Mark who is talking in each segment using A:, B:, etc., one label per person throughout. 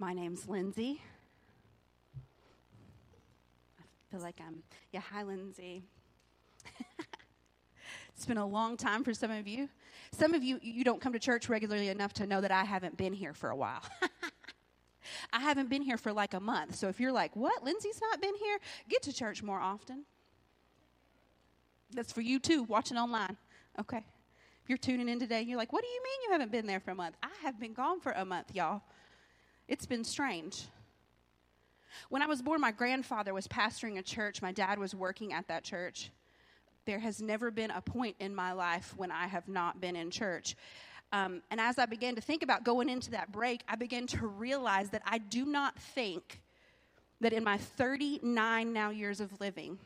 A: My name's Lindsay. I feel like I'm, yeah, hi, Lindsay. it's been a long time for some of you. Some of you, you don't come to church regularly enough to know that I haven't been here for a while. I haven't been here for like a month. So if you're like, what? Lindsay's not been here? Get to church more often. That's for you too, watching online. Okay. If you're tuning in today, you're like, what do you mean you haven't been there for a month? I have been gone for a month, y'all. It's been strange. When I was born, my grandfather was pastoring a church. My dad was working at that church. There has never been a point in my life when I have not been in church. Um, and as I began to think about going into that break, I began to realize that I do not think that in my 39 now years of living,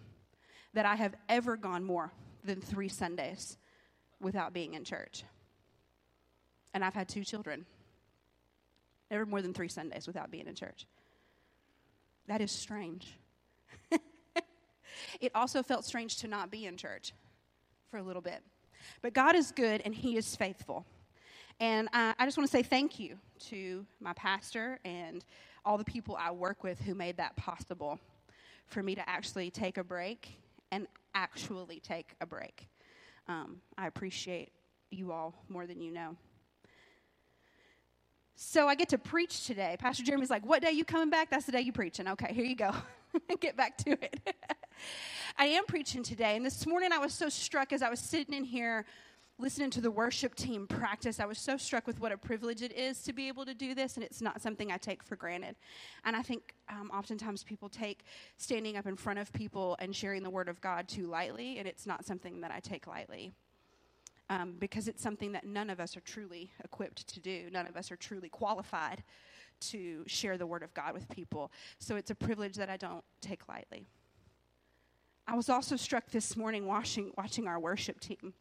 A: that I have ever gone more than three Sundays without being in church. And I've had two children. Never more than three Sundays without being in church. That is strange. it also felt strange to not be in church for a little bit. But God is good and He is faithful. And I, I just want to say thank you to my pastor and all the people I work with who made that possible for me to actually take a break and actually take a break. Um, I appreciate you all more than you know. So I get to preach today. Pastor Jeremy's like, What day you coming back? That's the day you preaching. Okay, here you go. get back to it. I am preaching today. And this morning I was so struck as I was sitting in here listening to the worship team practice, I was so struck with what a privilege it is to be able to do this, and it's not something I take for granted. And I think um, oftentimes people take standing up in front of people and sharing the Word of God too lightly, and it's not something that I take lightly. Um, because it's something that none of us are truly equipped to do. None of us are truly qualified to share the Word of God with people. So it's a privilege that I don't take lightly. I was also struck this morning watching, watching our worship team.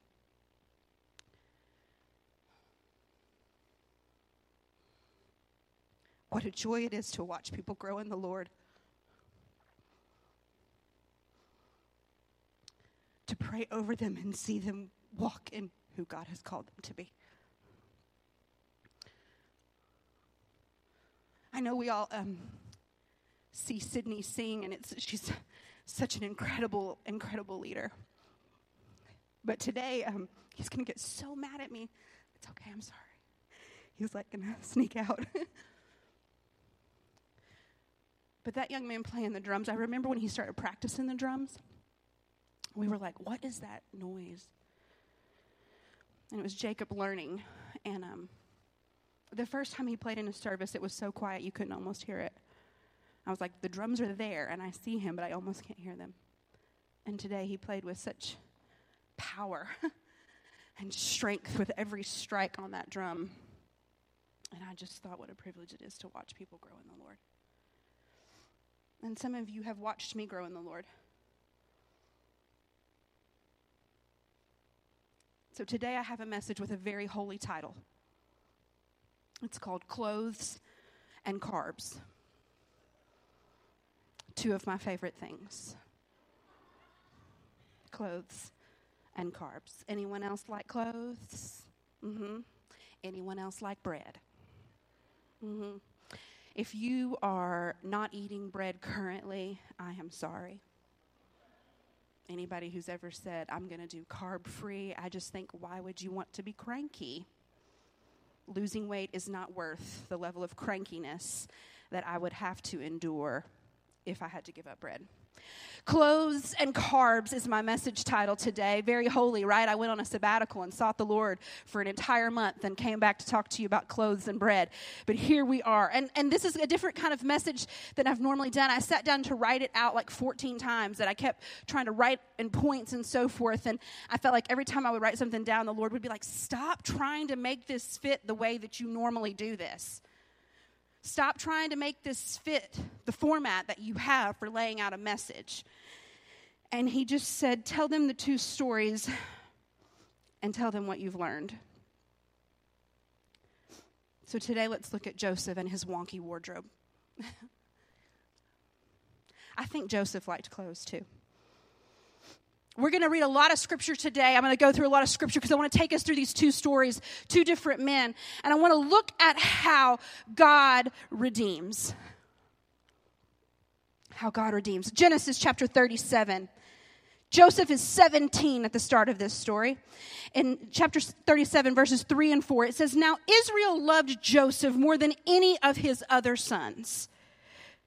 A: What a joy it is to watch people grow in the Lord. To pray over them and see them walk in who God has called them to be. I know we all um, see Sydney sing, and it's, she's such an incredible, incredible leader. But today, um, he's going to get so mad at me. It's okay, I'm sorry. He's like going to sneak out. But that young man playing the drums, I remember when he started practicing the drums, we were like, what is that noise? And it was Jacob learning. And um, the first time he played in a service, it was so quiet you couldn't almost hear it. I was like, the drums are there, and I see him, but I almost can't hear them. And today he played with such power and strength with every strike on that drum. And I just thought what a privilege it is to watch people grow in the Lord. And some of you have watched me grow in the Lord. So today I have a message with a very holy title. It's called Clothes and Carbs. Two of my favorite things clothes and carbs. Anyone else like clothes? Mm hmm. Anyone else like bread? Mm hmm. If you are not eating bread currently, I am sorry. Anybody who's ever said, I'm going to do carb free, I just think, why would you want to be cranky? Losing weight is not worth the level of crankiness that I would have to endure if I had to give up bread. Clothes and carbs is my message title today. Very holy, right? I went on a sabbatical and sought the Lord for an entire month and came back to talk to you about clothes and bread. But here we are. And, and this is a different kind of message than I've normally done. I sat down to write it out like 14 times that I kept trying to write in points and so forth. And I felt like every time I would write something down, the Lord would be like, stop trying to make this fit the way that you normally do this. Stop trying to make this fit the format that you have for laying out a message. And he just said, Tell them the two stories and tell them what you've learned. So today, let's look at Joseph and his wonky wardrobe. I think Joseph liked clothes too. We're going to read a lot of scripture today. I'm going to go through a lot of scripture because I want to take us through these two stories, two different men. And I want to look at how God redeems. How God redeems. Genesis chapter 37. Joseph is 17 at the start of this story. In chapter 37, verses 3 and 4, it says, Now Israel loved Joseph more than any of his other sons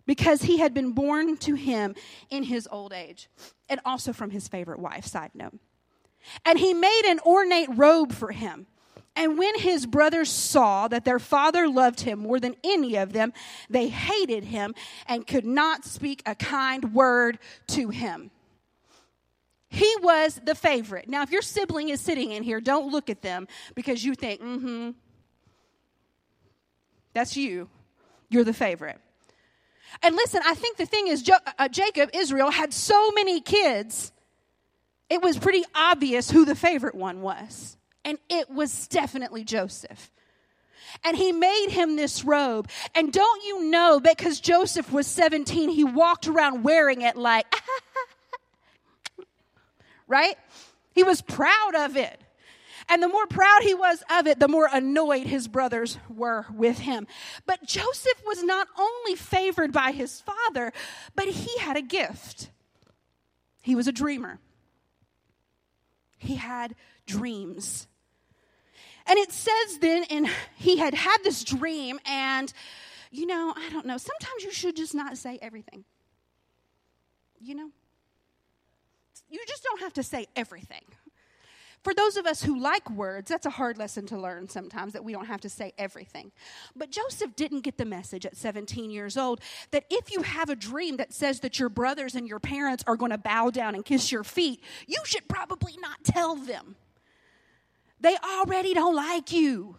A: because he had been born to him in his old age, and also from his favorite wife, side note. And he made an ornate robe for him. And when his brothers saw that their father loved him more than any of them, they hated him and could not speak a kind word to him. He was the favorite. Now, if your sibling is sitting in here, don't look at them because you think, mm hmm, that's you. You're the favorite. And listen, I think the thing is, jo- uh, Jacob, Israel, had so many kids, it was pretty obvious who the favorite one was. And it was definitely Joseph. And he made him this robe. And don't you know, because Joseph was 17, he walked around wearing it like, right? He was proud of it. And the more proud he was of it, the more annoyed his brothers were with him. But Joseph was not only favored by his father, but he had a gift. He was a dreamer, he had dreams. And it says then, and he had had this dream, and you know, I don't know, sometimes you should just not say everything. You know? You just don't have to say everything for those of us who like words, that's a hard lesson to learn sometimes that we don't have to say everything. But Joseph didn't get the message at 17 years old that if you have a dream that says that your brothers and your parents are going to bow down and kiss your feet, you should probably not tell them. They already don't like you.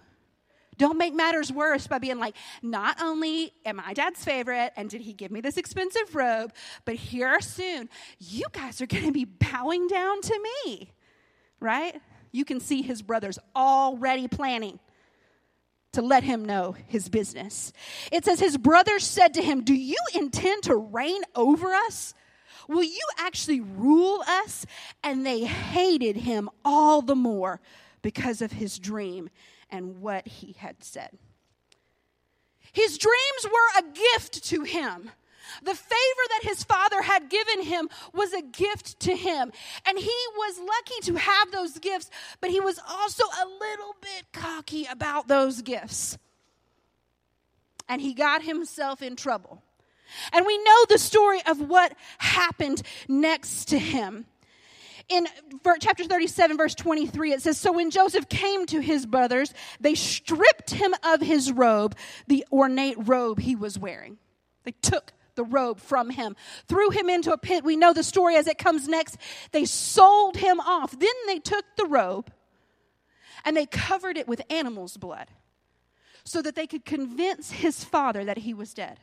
A: Don't make matters worse by being like, not only am I dad's favorite and did he give me this expensive robe, but here soon, you guys are going to be bowing down to me right? You can see his brothers already planning to let him know his business. It says, His brothers said to him, Do you intend to reign over us? Will you actually rule us? And they hated him all the more because of his dream and what he had said. His dreams were a gift to him. The favor that his father had given him was a gift to him. And he was lucky to have those gifts, but he was also a little bit cocky about those gifts. And he got himself in trouble. And we know the story of what happened next to him. In chapter 37, verse 23, it says So when Joseph came to his brothers, they stripped him of his robe, the ornate robe he was wearing. They took the robe from him, threw him into a pit. We know the story as it comes next. They sold him off. Then they took the robe and they covered it with animal's blood so that they could convince his father that he was dead.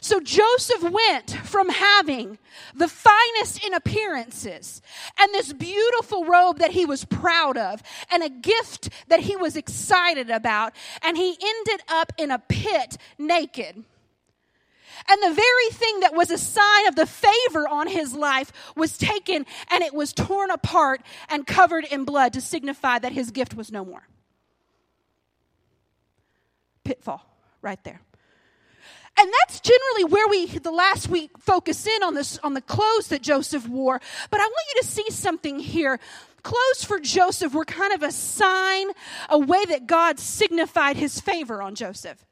A: So Joseph went from having the finest in appearances and this beautiful robe that he was proud of and a gift that he was excited about, and he ended up in a pit naked. And the very thing that was a sign of the favor on his life was taken and it was torn apart and covered in blood to signify that his gift was no more. Pitfall right there. And that's generally where we the last week focus in on this on the clothes that Joseph wore. But I want you to see something here. Clothes for Joseph were kind of a sign, a way that God signified his favor on Joseph.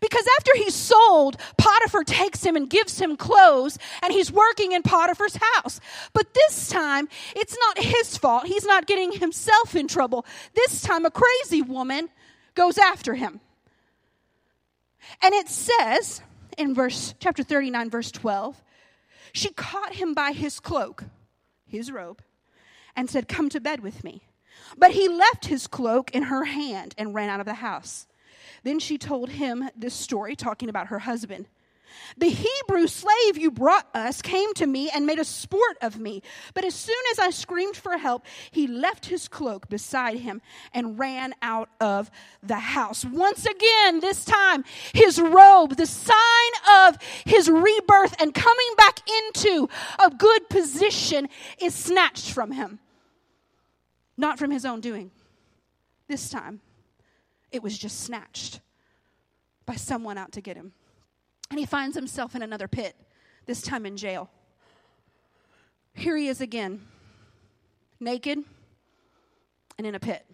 A: Because after he's sold, Potiphar takes him and gives him clothes, and he's working in Potiphar's house. But this time, it's not his fault. He's not getting himself in trouble. This time, a crazy woman goes after him. And it says in verse chapter 39 verse 12, she caught him by his cloak, his robe, and said, "Come to bed with me." But he left his cloak in her hand and ran out of the house. Then she told him this story, talking about her husband. The Hebrew slave you brought us came to me and made a sport of me. But as soon as I screamed for help, he left his cloak beside him and ran out of the house. Once again, this time, his robe, the sign of his rebirth and coming back into a good position, is snatched from him. Not from his own doing. This time, it was just snatched by someone out to get him. And he finds himself in another pit, this time in jail. Here he is again, naked and in a pit.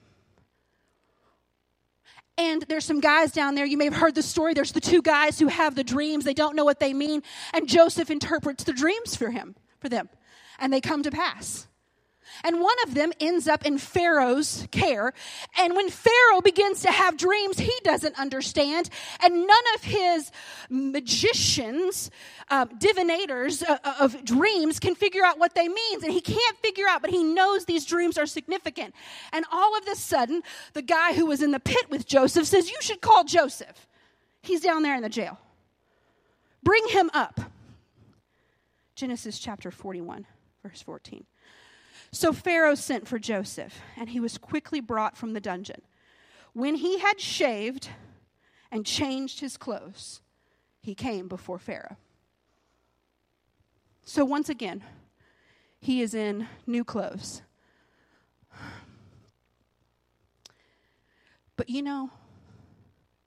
A: And there's some guys down there. You may have heard the story. There's the two guys who have the dreams. They don't know what they mean. And Joseph interprets the dreams for him, for them. And they come to pass. And one of them ends up in Pharaoh's care. And when Pharaoh begins to have dreams he doesn't understand, and none of his magicians, uh, divinators uh, uh, of dreams can figure out what they mean. And he can't figure out, but he knows these dreams are significant. And all of a sudden, the guy who was in the pit with Joseph says, You should call Joseph. He's down there in the jail. Bring him up. Genesis chapter 41, verse 14. So Pharaoh sent for Joseph, and he was quickly brought from the dungeon. When he had shaved and changed his clothes, he came before Pharaoh. So once again, he is in new clothes. But you know,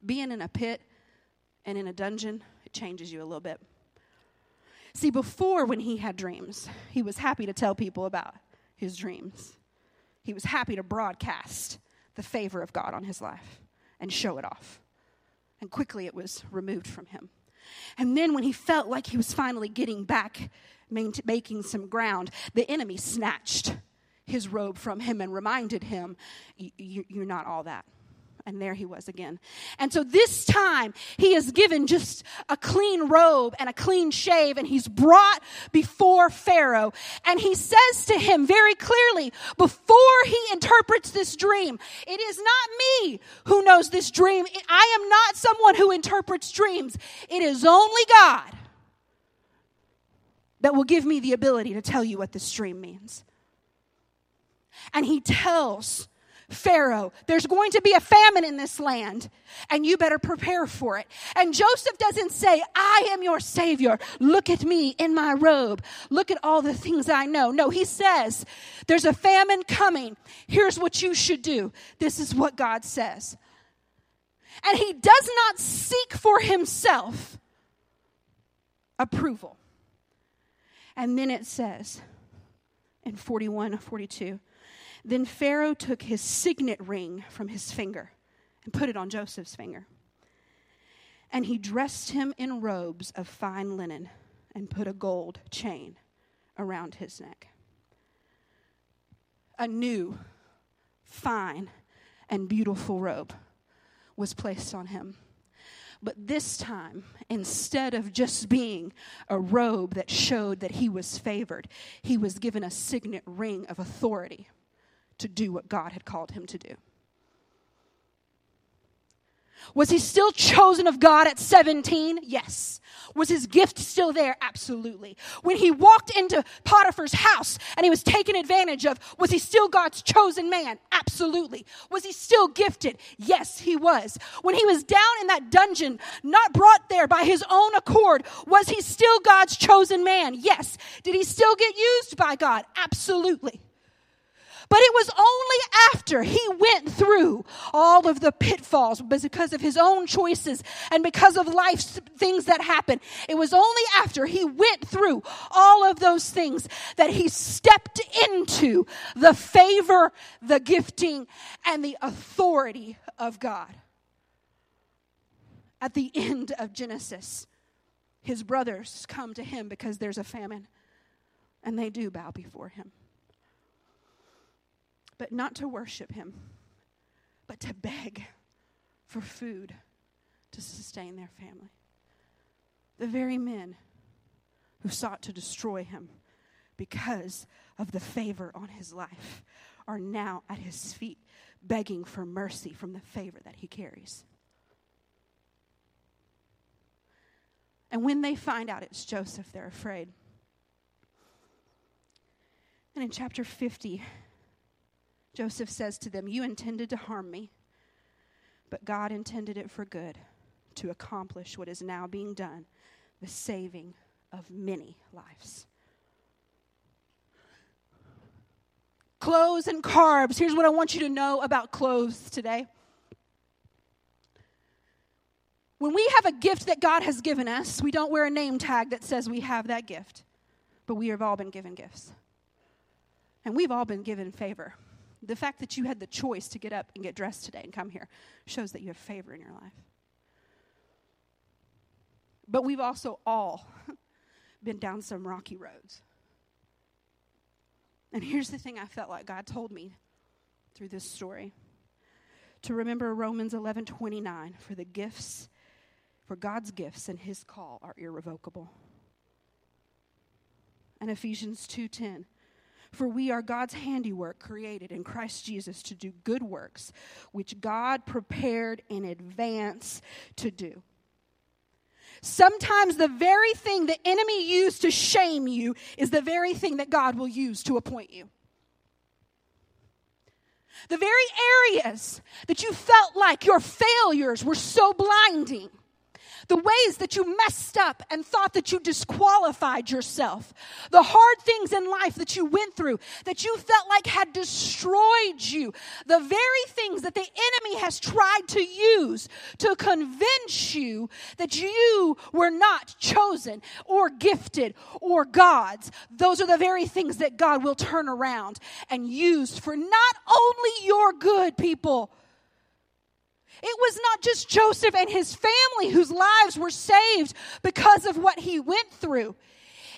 A: being in a pit and in a dungeon, it changes you a little bit. See, before when he had dreams, he was happy to tell people about his dreams. He was happy to broadcast the favor of God on his life and show it off. And quickly it was removed from him. And then when he felt like he was finally getting back, making some ground, the enemy snatched his robe from him and reminded him, You're not all that and there he was again. And so this time he is given just a clean robe and a clean shave, and he's brought before Pharaoh. And he says to him very clearly, before he interprets this dream, it is not me who knows this dream. I am not someone who interprets dreams. It is only God that will give me the ability to tell you what this dream means. And he tells Pharaoh, there's going to be a famine in this land, and you better prepare for it. And Joseph doesn't say, I am your Savior. Look at me in my robe. Look at all the things I know. No, he says, There's a famine coming. Here's what you should do. This is what God says. And he does not seek for himself approval. And then it says in 41 42, then Pharaoh took his signet ring from his finger and put it on Joseph's finger. And he dressed him in robes of fine linen and put a gold chain around his neck. A new, fine, and beautiful robe was placed on him. But this time, instead of just being a robe that showed that he was favored, he was given a signet ring of authority to do what God had called him to do. Was he still chosen of God at 17? Yes. Was his gift still there? Absolutely. When he walked into Potiphar's house and he was taken advantage of, was he still God's chosen man? Absolutely. Was he still gifted? Yes, he was. When he was down in that dungeon, not brought there by his own accord, was he still God's chosen man? Yes. Did he still get used by God? Absolutely. But it was only after he went through all of the pitfalls because of his own choices and because of life's things that happened. It was only after he went through all of those things that he stepped into the favor, the gifting, and the authority of God. At the end of Genesis, his brothers come to him because there's a famine, and they do bow before him but not to worship him, but to beg for food to sustain their family. The very men who sought to destroy him because of the favor on his life are now at his feet begging for mercy from the favor that he carries. And when they find out it's Joseph, they're afraid. And in chapter 50, Joseph says to them, You intended to harm me, but God intended it for good to accomplish what is now being done the saving of many lives. Clothes and carbs. Here's what I want you to know about clothes today. When we have a gift that God has given us, we don't wear a name tag that says we have that gift, but we have all been given gifts. And we've all been given favor. The fact that you had the choice to get up and get dressed today and come here shows that you have favor in your life. But we've also all been down some rocky roads. And here's the thing I felt like God told me through this story to remember Romans 11 29 for the gifts, for God's gifts and his call are irrevocable. And Ephesians 2:10 for we are God's handiwork created in Christ Jesus to do good works which God prepared in advance to do. Sometimes the very thing the enemy used to shame you is the very thing that God will use to appoint you. The very areas that you felt like your failures were so blinding the ways that you messed up and thought that you disqualified yourself, the hard things in life that you went through that you felt like had destroyed you, the very things that the enemy has tried to use to convince you that you were not chosen or gifted or God's, those are the very things that God will turn around and use for not only your good, people it was not just Joseph and his family whose lives were saved because of what he went through.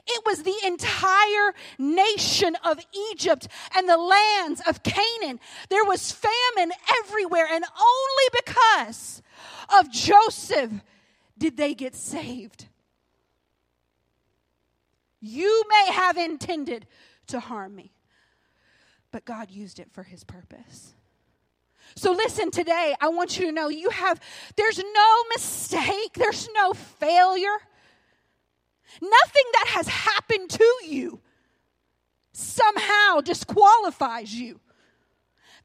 A: It was the entire nation of Egypt and the lands of Canaan. There was famine everywhere, and only because of Joseph did they get saved. You may have intended to harm me, but God used it for his purpose. So listen today, I want you to know you have, there's no mistake, there's no failure. Nothing that has happened to you somehow disqualifies you.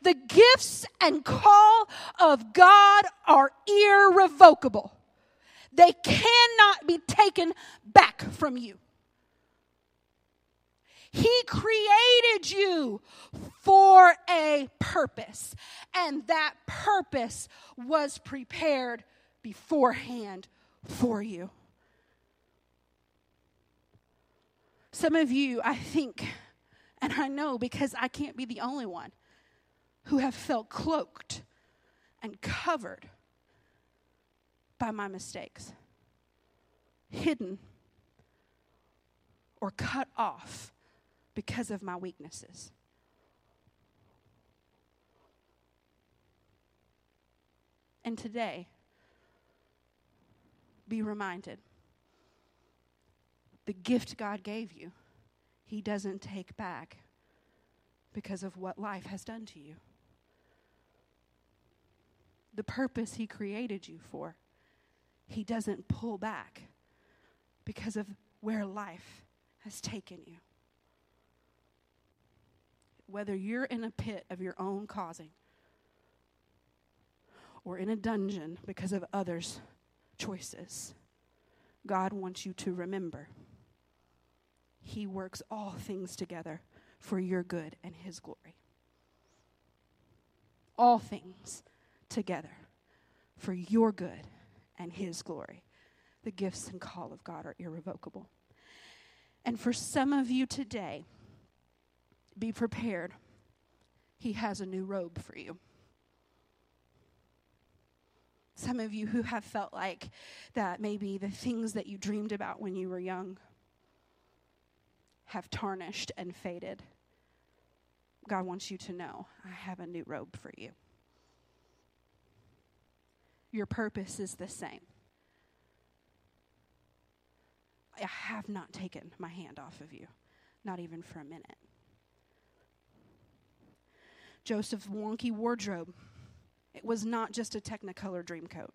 A: The gifts and call of God are irrevocable. They cannot be taken back from you. He created you for a purpose, and that purpose was prepared beforehand for you. Some of you, I think, and I know because I can't be the only one, who have felt cloaked and covered by my mistakes, hidden or cut off because of my weaknesses. And today, be reminded the gift God gave you, He doesn't take back because of what life has done to you. The purpose He created you for, He doesn't pull back because of where life has taken you whether you're in a pit of your own causing or in a dungeon because of others' choices, God wants you to remember He works all things together for your good and His glory. All things together for your good and His glory. The gifts and call of God are irrevocable. And for some of you today, be prepared. He has a new robe for you. Some of you who have felt like that maybe the things that you dreamed about when you were young have tarnished and faded. God wants you to know I have a new robe for you. Your purpose is the same. I have not taken my hand off of you, not even for a minute. Joseph's wonky wardrobe. It was not just a Technicolor dream coat.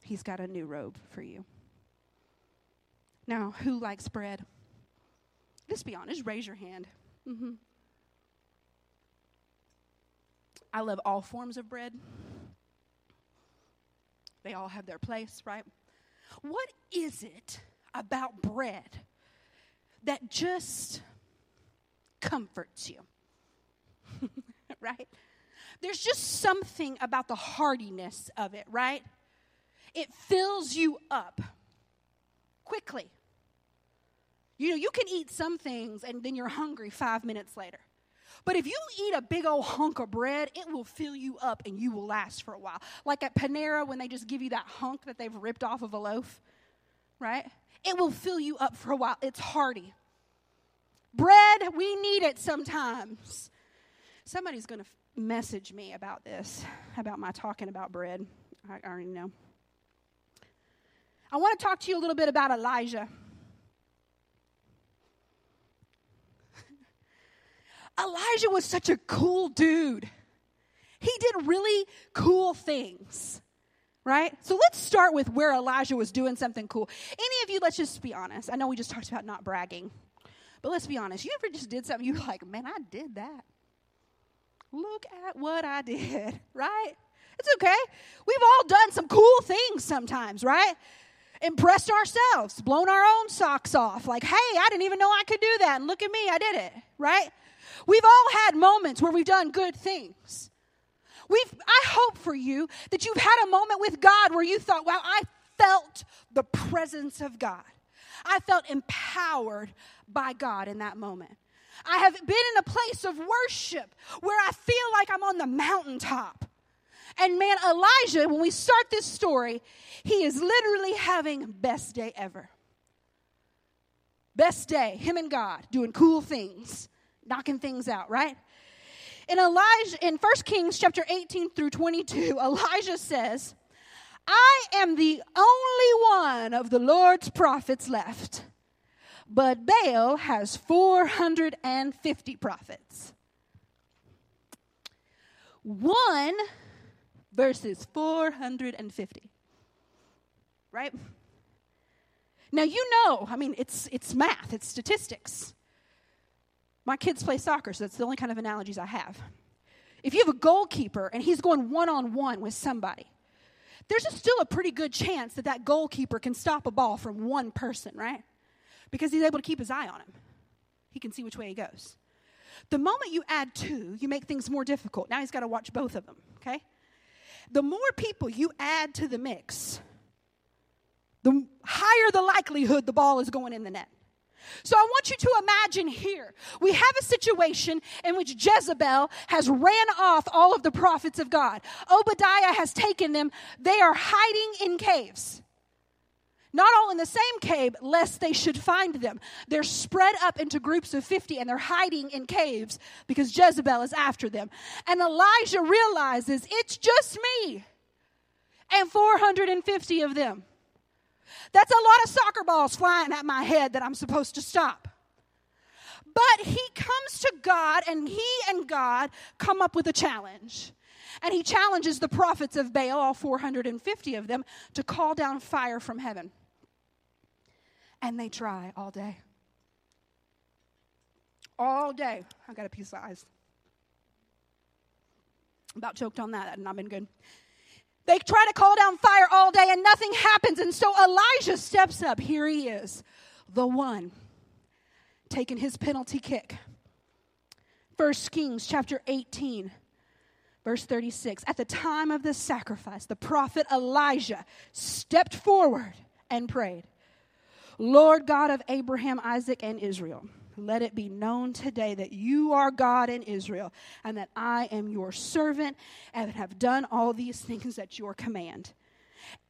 A: He's got a new robe for you. Now, who likes bread? Let's be honest, raise your hand. Mm-hmm. I love all forms of bread. They all have their place, right? What is it about bread that just comforts you? right? There's just something about the heartiness of it, right? It fills you up quickly. You know, you can eat some things and then you're hungry five minutes later. But if you eat a big old hunk of bread, it will fill you up and you will last for a while. Like at Panera, when they just give you that hunk that they've ripped off of a loaf, right? It will fill you up for a while. It's hearty. Bread, we need it sometimes. Somebody's going to message me about this, about my talking about bread. I already know. I want to talk to you a little bit about Elijah. Elijah was such a cool dude. He did really cool things, right? So let's start with where Elijah was doing something cool. Any of you, let's just be honest. I know we just talked about not bragging, but let's be honest. You ever just did something you like, man, I did that? Look at what I did, right? It's okay. We've all done some cool things sometimes, right? Impressed ourselves, blown our own socks off. Like, hey, I didn't even know I could do that. And look at me, I did it, right? We've all had moments where we've done good things. We've, I hope for you that you've had a moment with God where you thought, wow, I felt the presence of God. I felt empowered by God in that moment. I have been in a place of worship where I feel like I'm on the mountaintop. And man, Elijah, when we start this story, he is literally having best day ever. Best day, him and God doing cool things knocking things out, right? In Elijah in 1 Kings chapter 18 through 22, Elijah says, I am the of the Lord's prophets left, but Baal has 450 prophets. One versus 450. Right? Now you know, I mean, it's it's math, it's statistics. My kids play soccer, so that's the only kind of analogies I have. If you have a goalkeeper and he's going one on one with somebody, there's still a pretty good chance that that goalkeeper can stop a ball from one person, right? Because he's able to keep his eye on him. He can see which way he goes. The moment you add two, you make things more difficult. Now he's got to watch both of them, okay? The more people you add to the mix, the higher the likelihood the ball is going in the net. So I want you to imagine here we have a situation in which Jezebel has ran off all of the prophets of God. Obadiah has taken them. They are hiding in caves. Not all in the same cave, lest they should find them. They're spread up into groups of 50 and they're hiding in caves because Jezebel is after them. And Elijah realizes it's just me and 450 of them. That's a lot of soccer balls flying at my head that I'm supposed to stop. But he comes to God, and he and God come up with a challenge. And he challenges the prophets of Baal, all 450 of them, to call down fire from heaven. And they try all day. All day. I got a piece of ice. About choked on that. That had not been good. They try to call down fire all day and nothing happens. And so Elijah steps up. Here he is, the one taking his penalty kick. First Kings chapter 18, verse 36. At the time of the sacrifice, the prophet Elijah stepped forward and prayed, Lord God of Abraham, Isaac, and Israel let it be known today that you are God in Israel and that I am your servant and have done all these things at your command.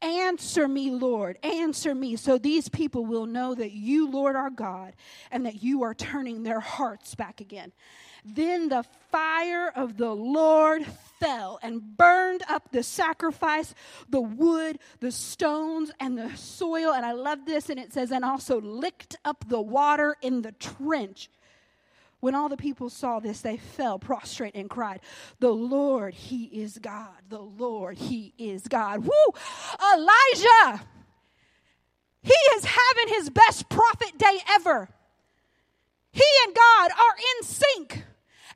A: Answer me, Lord, answer me, so these people will know that you, Lord, are God and that you are turning their hearts back again. Then the fire of the Lord fell and burned up the sacrifice, the wood, the stones, and the soil. And I love this, and it says, and also licked up the water in the trench. When all the people saw this, they fell prostrate and cried, The Lord, He is God. The Lord, He is God. Woo! Elijah! He is having his best prophet day ever. He and God are in sync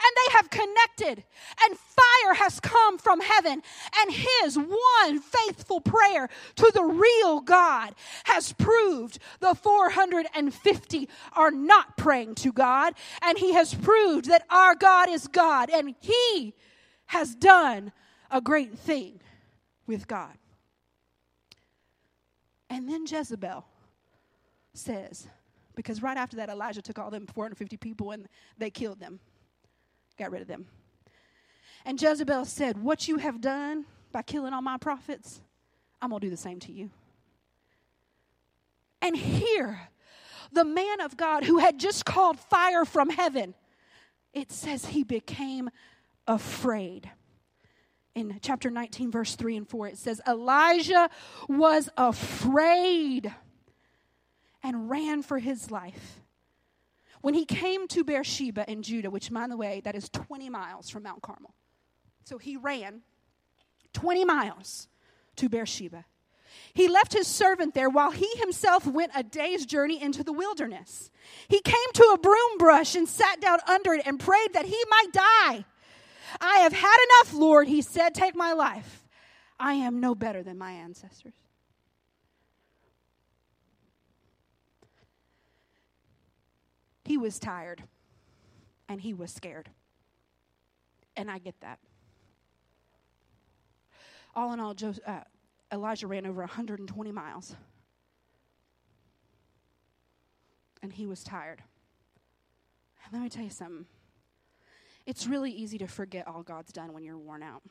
A: and they have connected, and fire has come from heaven, and his one faithful prayer to the real God has proved the 450 are not praying to God, and he has proved that our God is God, and he has done a great thing with God. And then Jezebel says, because right after that, Elijah took all them 450 people and they killed them, got rid of them. And Jezebel said, What you have done by killing all my prophets, I'm going to do the same to you. And here, the man of God who had just called fire from heaven, it says he became afraid in chapter 19, verse 3 and 4, it says, Elijah was afraid and ran for his life. When he came to Beersheba in Judah, which, by the way, that is 20 miles from Mount Carmel. So he ran 20 miles to Beersheba. He left his servant there while he himself went a day's journey into the wilderness. He came to a broom brush and sat down under it and prayed that he might die. I have had enough, Lord, he said. Take my life. I am no better than my ancestors. He was tired and he was scared. And I get that. All in all, uh, Elijah ran over 120 miles. And he was tired. And let me tell you something. It's really easy to forget all God's done when you're worn out.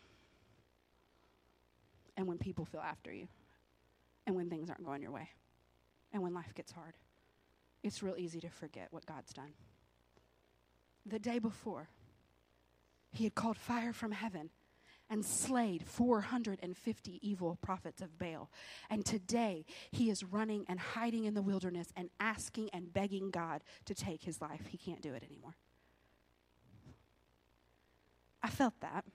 A: And when people feel after you. And when things aren't going your way. And when life gets hard. It's real easy to forget what God's done. The day before, he had called fire from heaven and slayed 450 evil prophets of Baal. And today he is running and hiding in the wilderness and asking and begging God to take his life. He can't do it anymore. I felt that.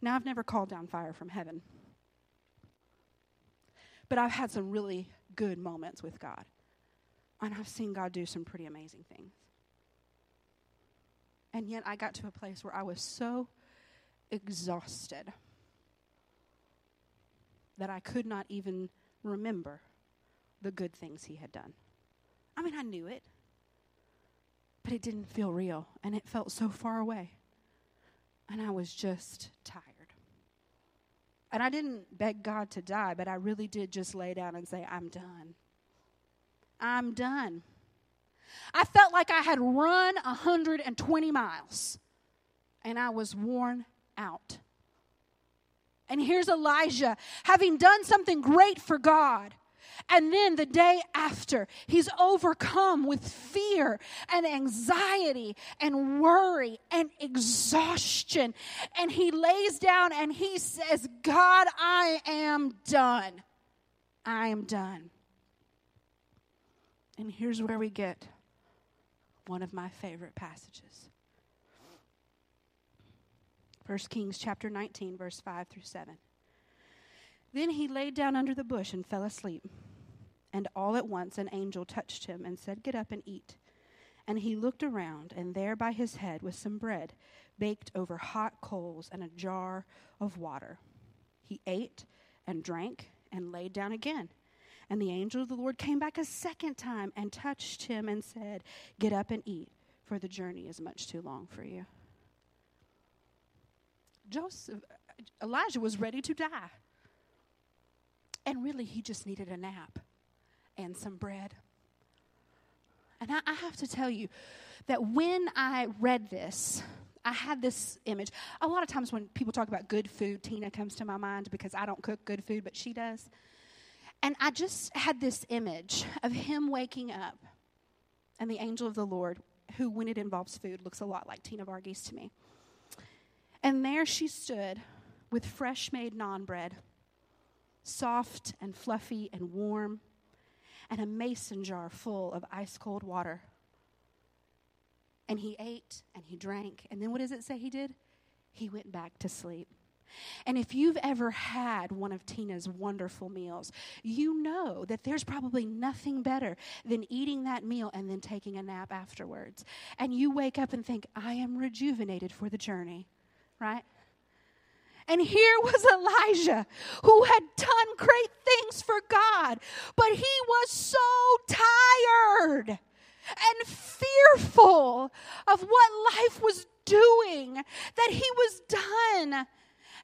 A: Now, I've never called down fire from heaven, but I've had some really good moments with God. And I've seen God do some pretty amazing things. And yet, I got to a place where I was so exhausted that I could not even remember the good things He had done. I mean, I knew it, but it didn't feel real, and it felt so far away and I was just tired. And I didn't beg God to die, but I really did just lay down and say, I'm done. I'm done. I felt like I had run 120 miles and I was worn out. And here's Elijah having done something great for God. And then the day after, he's overcome with fear and anxiety and worry and exhaustion. And he lays down and he says, God, I am done. I am done. And here's where we get one of my favorite passages. 1 Kings chapter 19, verse 5 through 7. Then he laid down under the bush and fell asleep. And all at once an angel touched him and said, Get up and eat. And he looked around, and there by his head was some bread baked over hot coals and a jar of water. He ate and drank and laid down again. And the angel of the Lord came back a second time and touched him and said, Get up and eat, for the journey is much too long for you. Joseph, Elijah was ready to die. And really, he just needed a nap and some bread. And I, I have to tell you that when I read this, I had this image. A lot of times when people talk about good food, Tina comes to my mind because I don't cook good food, but she does. And I just had this image of him waking up and the angel of the Lord, who, when it involves food, looks a lot like Tina Varghese to me. And there she stood with fresh made naan bread, soft and fluffy and warm, and a mason jar full of ice cold water. And he ate and he drank. And then what does it say he did? He went back to sleep. And if you've ever had one of Tina's wonderful meals, you know that there's probably nothing better than eating that meal and then taking a nap afterwards. And you wake up and think, I am rejuvenated for the journey, right? And here was Elijah who had done great things for God, but he was so tired and fearful of what life was doing that he was done.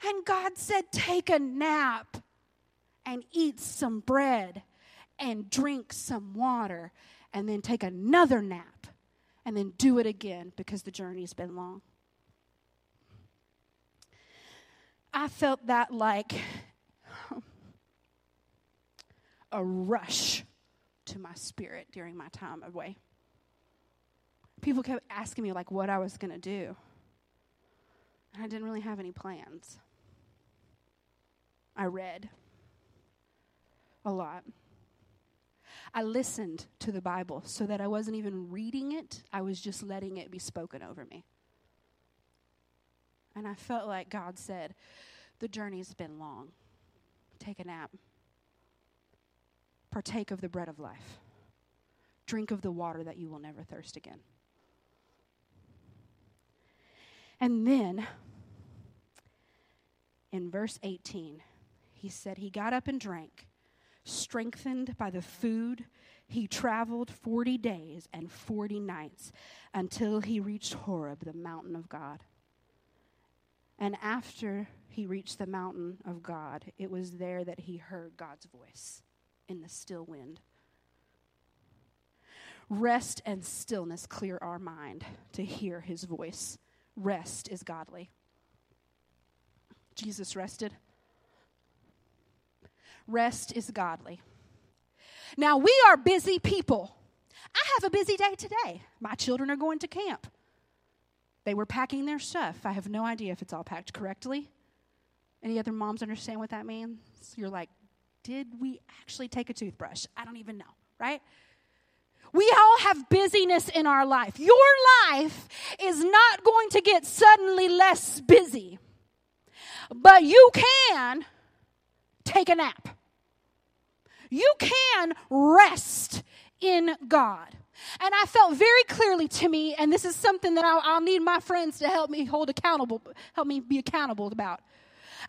A: And God said, Take a nap and eat some bread and drink some water, and then take another nap and then do it again because the journey's been long. I felt that like a rush to my spirit during my time away. People kept asking me like what I was going to do. And I didn't really have any plans. I read a lot. I listened to the Bible so that I wasn't even reading it, I was just letting it be spoken over me. And I felt like God said, The journey's been long. Take a nap. Partake of the bread of life. Drink of the water that you will never thirst again. And then, in verse 18, he said, He got up and drank, strengthened by the food. He traveled 40 days and 40 nights until he reached Horeb, the mountain of God. And after he reached the mountain of God, it was there that he heard God's voice in the still wind. Rest and stillness clear our mind to hear his voice. Rest is godly. Jesus rested. Rest is godly. Now, we are busy people. I have a busy day today. My children are going to camp. They were packing their stuff. I have no idea if it's all packed correctly. Any other moms understand what that means? You're like, did we actually take a toothbrush? I don't even know, right? We all have busyness in our life. Your life is not going to get suddenly less busy, but you can take a nap. You can rest in God. And I felt very clearly to me, and this is something that I'll, I'll, need my friends to help me hold accountable, help me be accountable about.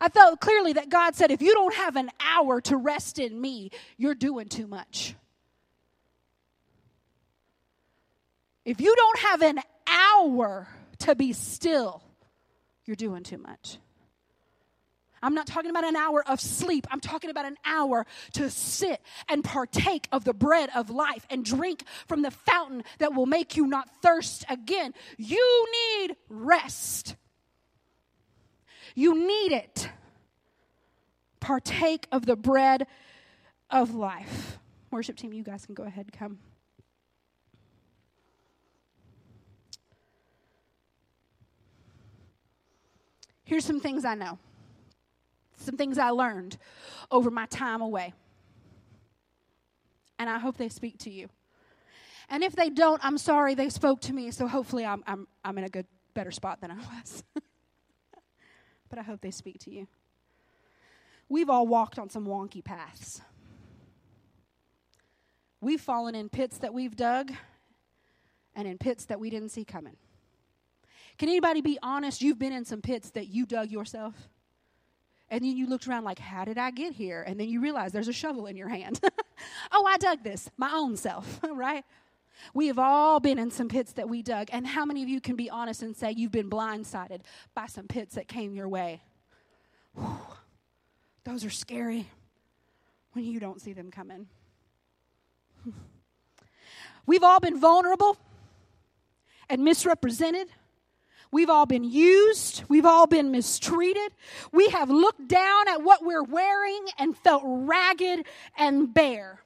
A: I felt clearly that God said, if you don't have an hour to rest in me, you're doing too much. If you don't have an hour to be still, you're doing too much. I'm not talking about an hour of sleep. I'm talking about an hour to sit and partake of the bread of life and drink from the fountain that will make you not thirst again. You need rest. You need it. Partake of the bread of life. Worship team, you guys can go ahead and come. Here's some things I know some things I learned over my time away. And I hope they speak to you. And if they don't, I'm sorry they spoke to me, so hopefully I'm, I'm, I'm in a good, better spot than I was. but I hope they speak to you. We've all walked on some wonky paths. We've fallen in pits that we've dug and in pits that we didn't see coming. Can anybody be honest? You've been in some pits that you dug yourself? And then you looked around like, how did I get here? And then you realize there's a shovel in your hand. oh, I dug this, my own self, right? We have all been in some pits that we dug. And how many of you can be honest and say you've been blindsided by some pits that came your way? Whew, those are scary when you don't see them coming. We've all been vulnerable and misrepresented We've all been used. We've all been mistreated. We have looked down at what we're wearing and felt ragged and bare.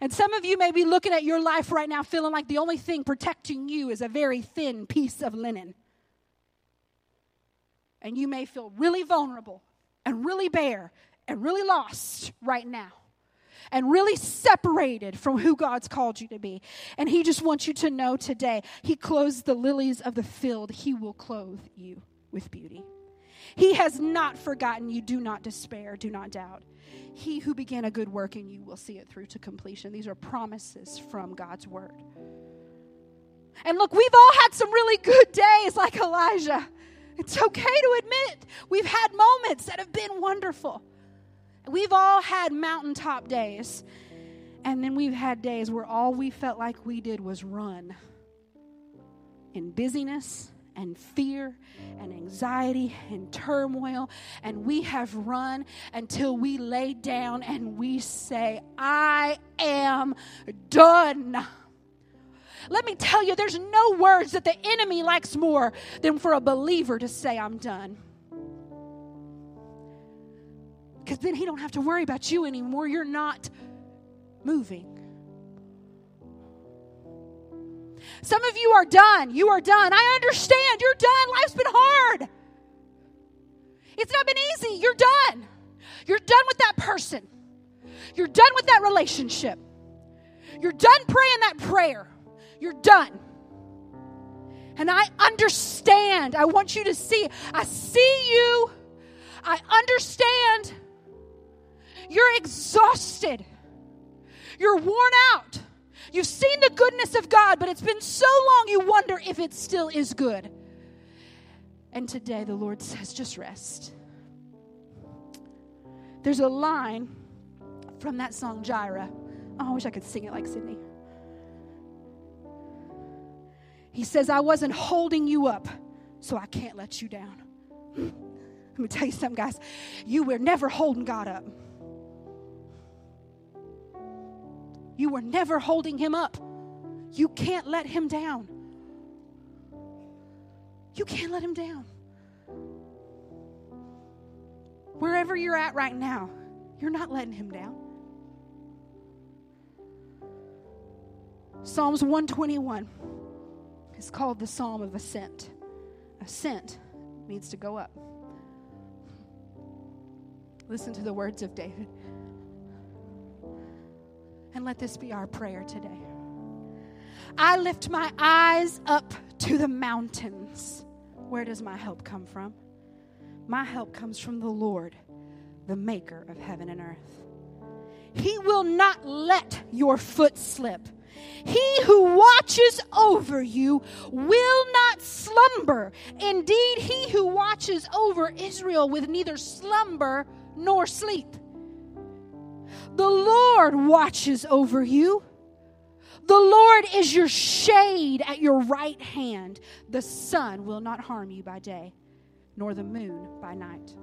A: And some of you may be looking at your life right now feeling like the only thing protecting you is a very thin piece of linen. And you may feel really vulnerable and really bare and really lost right now. And really separated from who God's called you to be. And He just wants you to know today He clothes the lilies of the field, He will clothe you with beauty. He has not forgotten you. Do not despair, do not doubt. He who began a good work in you will see it through to completion. These are promises from God's word. And look, we've all had some really good days like Elijah. It's okay to admit we've had moments that have been wonderful. We've all had mountaintop days. And then we've had days where all we felt like we did was run in busyness and fear and anxiety and turmoil. And we have run until we lay down and we say, I am done. Let me tell you, there's no words that the enemy likes more than for a believer to say, I'm done. Because then he don't have to worry about you anymore. You're not moving. Some of you are done. You are done. I understand. You're done. Life's been hard. It's not been easy. You're done. You're done with that person. You're done with that relationship. You're done praying that prayer. You're done. And I understand. I want you to see. I see you. I understand. You're exhausted. You're worn out. You've seen the goodness of God, but it's been so long you wonder if it still is good. And today the Lord says, just rest. There's a line from that song, Jireh. Oh, I wish I could sing it like Sydney. He says, I wasn't holding you up, so I can't let you down. Let me tell you something, guys. You were never holding God up. You were never holding him up. You can't let him down. You can't let him down. Wherever you're at right now, you're not letting him down. Psalms 121 is called the Psalm of Ascent. Ascent means to go up. Listen to the words of David. And let this be our prayer today. I lift my eyes up to the mountains. Where does my help come from? My help comes from the Lord, the maker of heaven and earth. He will not let your foot slip. He who watches over you will not slumber. Indeed, he who watches over Israel with neither slumber nor sleep. The Lord watches over you. The Lord is your shade at your right hand. The sun will not harm you by day, nor the moon by night.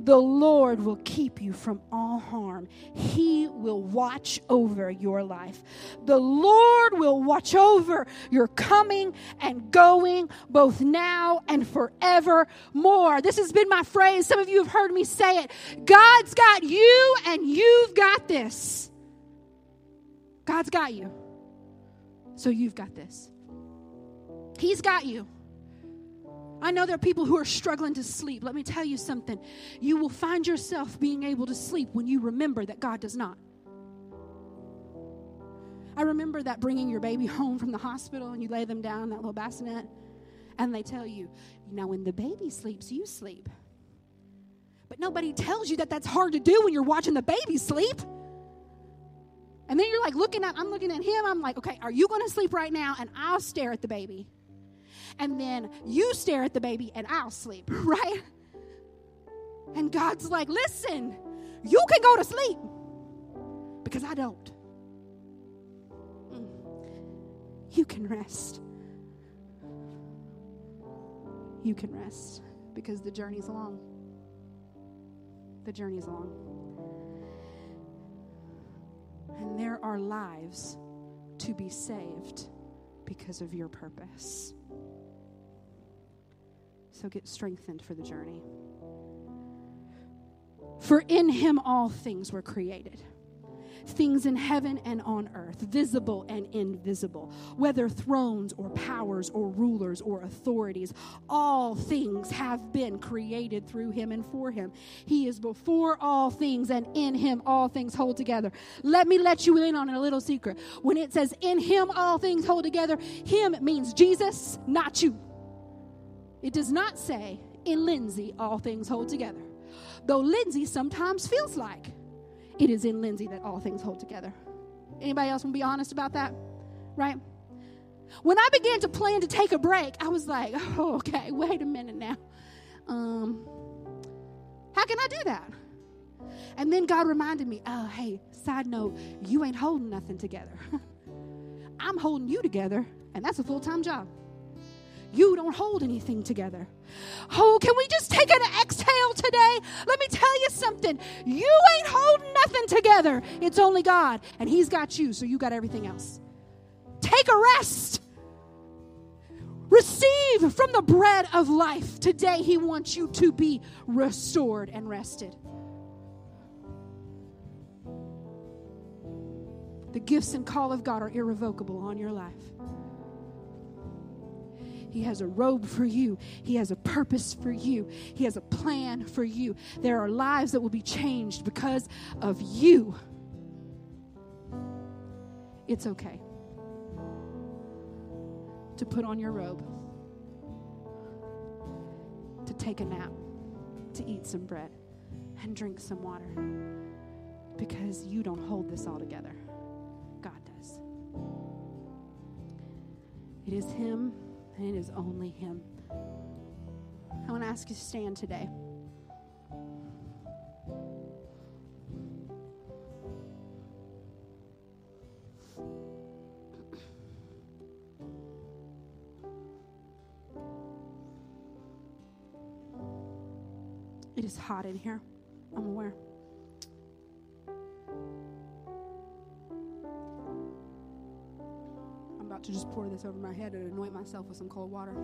A: The Lord will keep you from all harm. He will watch over your life. The Lord will watch over your coming and going, both now and forevermore. This has been my phrase. Some of you have heard me say it. God's got you, and you've got this. God's got you. So you've got this. He's got you. I know there are people who are struggling to sleep. Let me tell you something. You will find yourself being able to sleep when you remember that God does not. I remember that bringing your baby home from the hospital and you lay them down in that little bassinet and they tell you, now when the baby sleeps, you sleep. But nobody tells you that that's hard to do when you're watching the baby sleep. And then you're like looking at, I'm looking at him, I'm like, okay, are you going to sleep right now? And I'll stare at the baby and then you stare at the baby and I'll sleep, right? And God's like, listen, you can go to sleep because I don't. Mm. You can rest. You can rest because the journey's long. The journey's long. And there are lives to be saved because of your purpose. So get strengthened for the journey. For in him all things were created things in heaven and on earth, visible and invisible, whether thrones or powers or rulers or authorities. All things have been created through him and for him. He is before all things, and in him all things hold together. Let me let you in on a little secret. When it says in him all things hold together, him means Jesus, not you. It does not say in Lindsay all things hold together. Though Lindsay sometimes feels like it is in Lindsay that all things hold together. Anybody else want to be honest about that? Right? When I began to plan to take a break, I was like, oh, okay, wait a minute now. Um, how can I do that? And then God reminded me, oh, hey, side note, you ain't holding nothing together. I'm holding you together, and that's a full time job. You don't hold anything together. Oh, can we just take an exhale today? Let me tell you something. You ain't holding nothing together. It's only God, and He's got you, so you got everything else. Take a rest. Receive from the bread of life. Today, He wants you to be restored and rested. The gifts and call of God are irrevocable on your life. He has a robe for you. He has a purpose for you. He has a plan for you. There are lives that will be changed because of you. It's okay to put on your robe, to take a nap, to eat some bread, and drink some water because you don't hold this all together. God does. It is Him and it is only Him. I want to ask you to stand today. It is hot in here. I'm aware. This over my head and anoint myself with some cold water.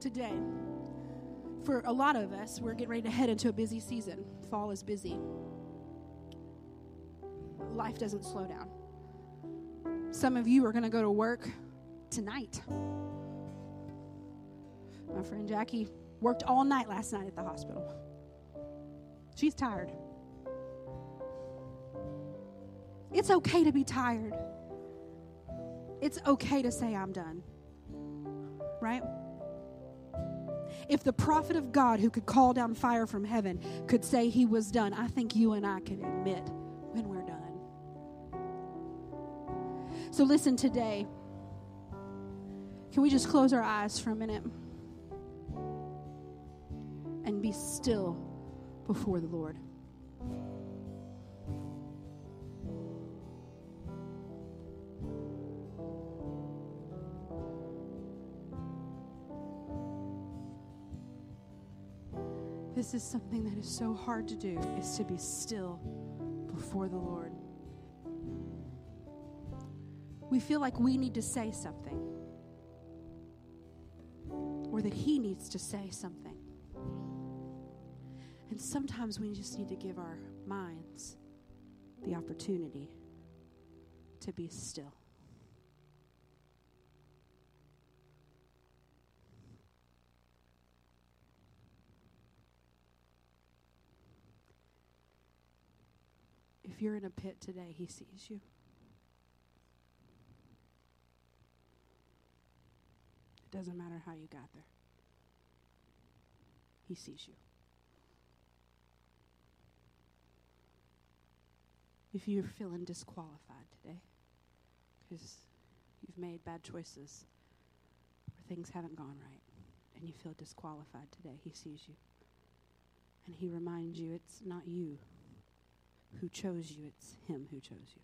A: Today, for a lot of us, we're getting ready to head into a busy season. Fall is busy. Life doesn't slow down. Some of you are going to go to work tonight. My friend Jackie worked all night last night at the hospital. She's tired. It's okay to be tired. It's okay to say, I'm done. Right? If the prophet of God who could call down fire from heaven could say he was done, I think you and I can admit when we're done. So, listen today. Can we just close our eyes for a minute and be still before the Lord? This is something that is so hard to do is to be still before the Lord. We feel like we need to say something or that he needs to say something. And sometimes we just need to give our minds the opportunity to be still. If you're in a pit today, He sees you. It doesn't matter how you got there, He sees you. If you're feeling disqualified today because you've made bad choices or things haven't gone right and you feel disqualified today, He sees you. And He reminds you it's not you who chose you, it's Him who chose you.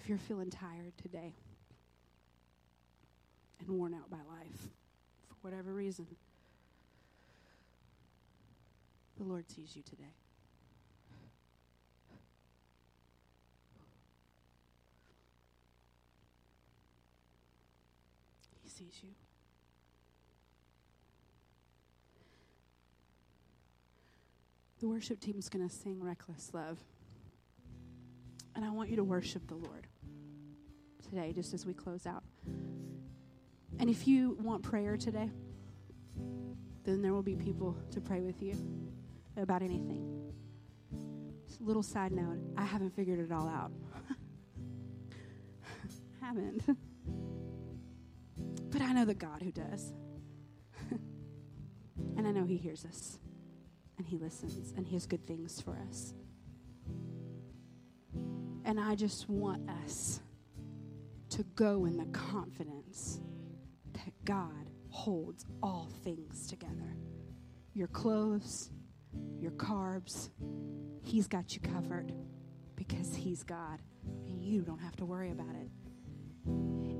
A: If you're feeling tired today and worn out by life for whatever reason, the Lord sees you today. He sees you. The worship team is going to sing Reckless Love. And I want you to worship the Lord today, just as we close out. And if you want prayer today, then there will be people to pray with you about anything. Just a little side note I haven't figured it all out. haven't. but I know the God who does. and I know He hears us, and He listens, and He has good things for us. And I just want us to go in the confidence that God holds all things together your clothes, your carbs. He's got you covered because He's God, and you don't have to worry about it.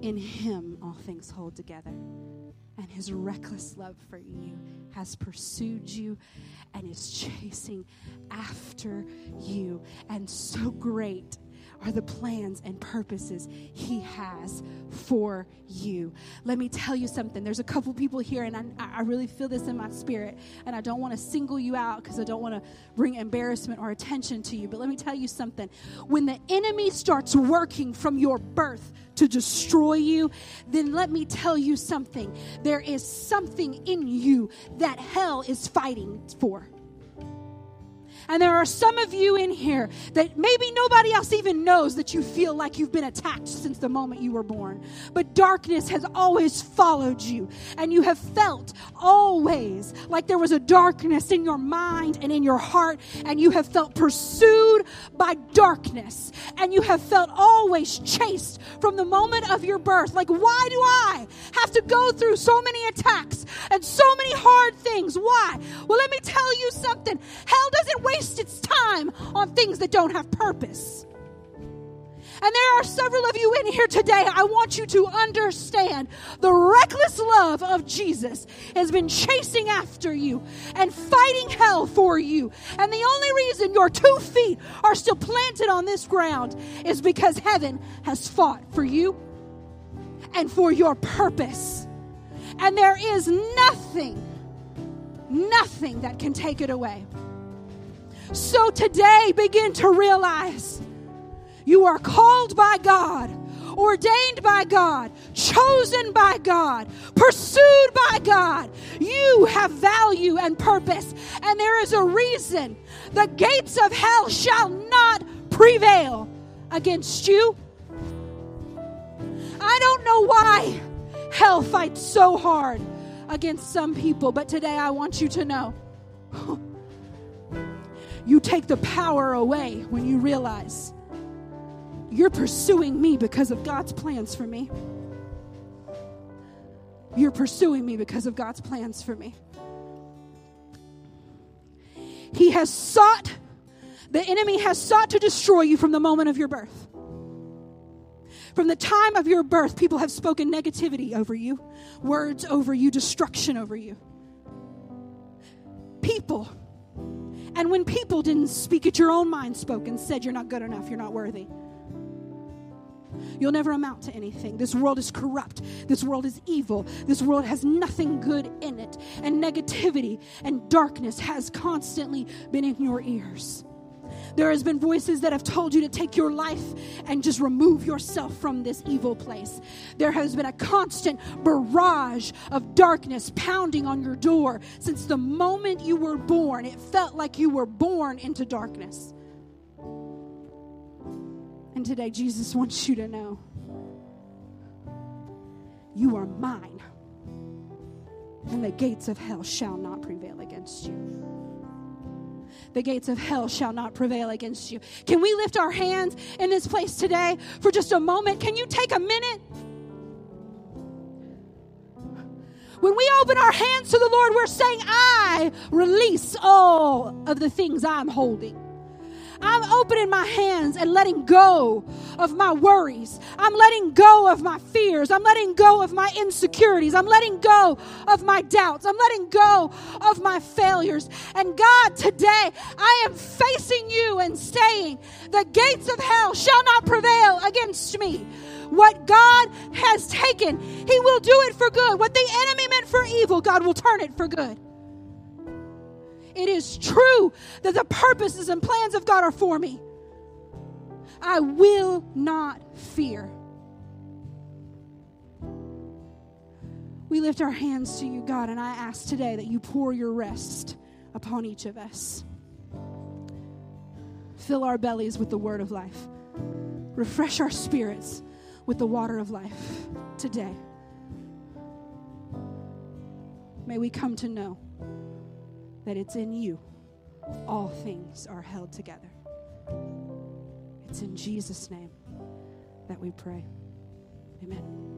A: In Him, all things hold together. And His reckless love for you has pursued you and is chasing after you. And so great are the plans and purposes He has for you. Let me tell you something. There's a couple people here, and I, I really feel this in my spirit, and I don't want to single you out because I don't want to bring embarrassment or attention to you. But let me tell you something. When the enemy starts working from your birth, to destroy you, then let me tell you something. There is something in you that hell is fighting for. And there are some of you in here that maybe nobody else even knows that you feel like you've been attacked since the moment you were born. But darkness has always followed you. And you have felt always like there was a darkness in your mind and in your heart. And you have felt pursued by darkness. And you have felt always chased from the moment of your birth. Like, why do I have to go through so many attacks and so many hard things? Why? Well, let me tell you something. Hell doesn't wait waste its time on things that don't have purpose. And there are several of you in here today. I want you to understand the reckless love of Jesus has been chasing after you and fighting hell for you. And the only reason your two feet are still planted on this ground is because heaven has fought for you and for your purpose. And there is nothing, nothing that can take it away. So today, begin to realize you are called by God, ordained by God, chosen by God, pursued by God. You have value and purpose, and there is a reason the gates of hell shall not prevail against you. I don't know why hell fights so hard against some people, but today I want you to know you take the power away when you realize you're pursuing me because of God's plans for me. You're pursuing me because of God's plans for me. He has sought, the enemy has sought to destroy you from the moment of your birth. From the time of your birth, people have spoken negativity over you, words over you, destruction over you. People and when people didn't speak it, your own mind spoke and said, You're not good enough, you're not worthy. You'll never amount to anything. This world is corrupt. This world is evil. This world has nothing good in it. And negativity and darkness has constantly been in your ears. There has been voices that have told you to take your life and just remove yourself from this evil place. There has been a constant barrage of darkness pounding on your door since the moment you were born. It felt like you were born into darkness. And today, Jesus wants you to know you are mine, and the gates of hell shall not prevail against you the gates of hell shall not prevail against you. Can we lift our hands in this place today for just a moment? Can you take a minute? When we open our hands to the Lord, we're saying, I release all of the things I'm holding. I'm opening my hands and letting go
B: of my worries. I'm letting go of my fears. I'm letting go of my insecurities. I'm letting go of my doubts. I'm letting go of my failures. And God, today I am facing you and saying, The gates of hell shall not prevail against me. What God has taken, He will do it for good. What the enemy meant for evil, God will turn it for good. It is true that the purposes and plans of God are for me. I will not fear. We lift our hands to you, God, and I ask today that you pour your rest upon each of us. Fill our bellies with the word of life. Refresh our spirits with the water of life today. May we come to know that it's in you all things are held together. It's in Jesus' name that we pray. Amen.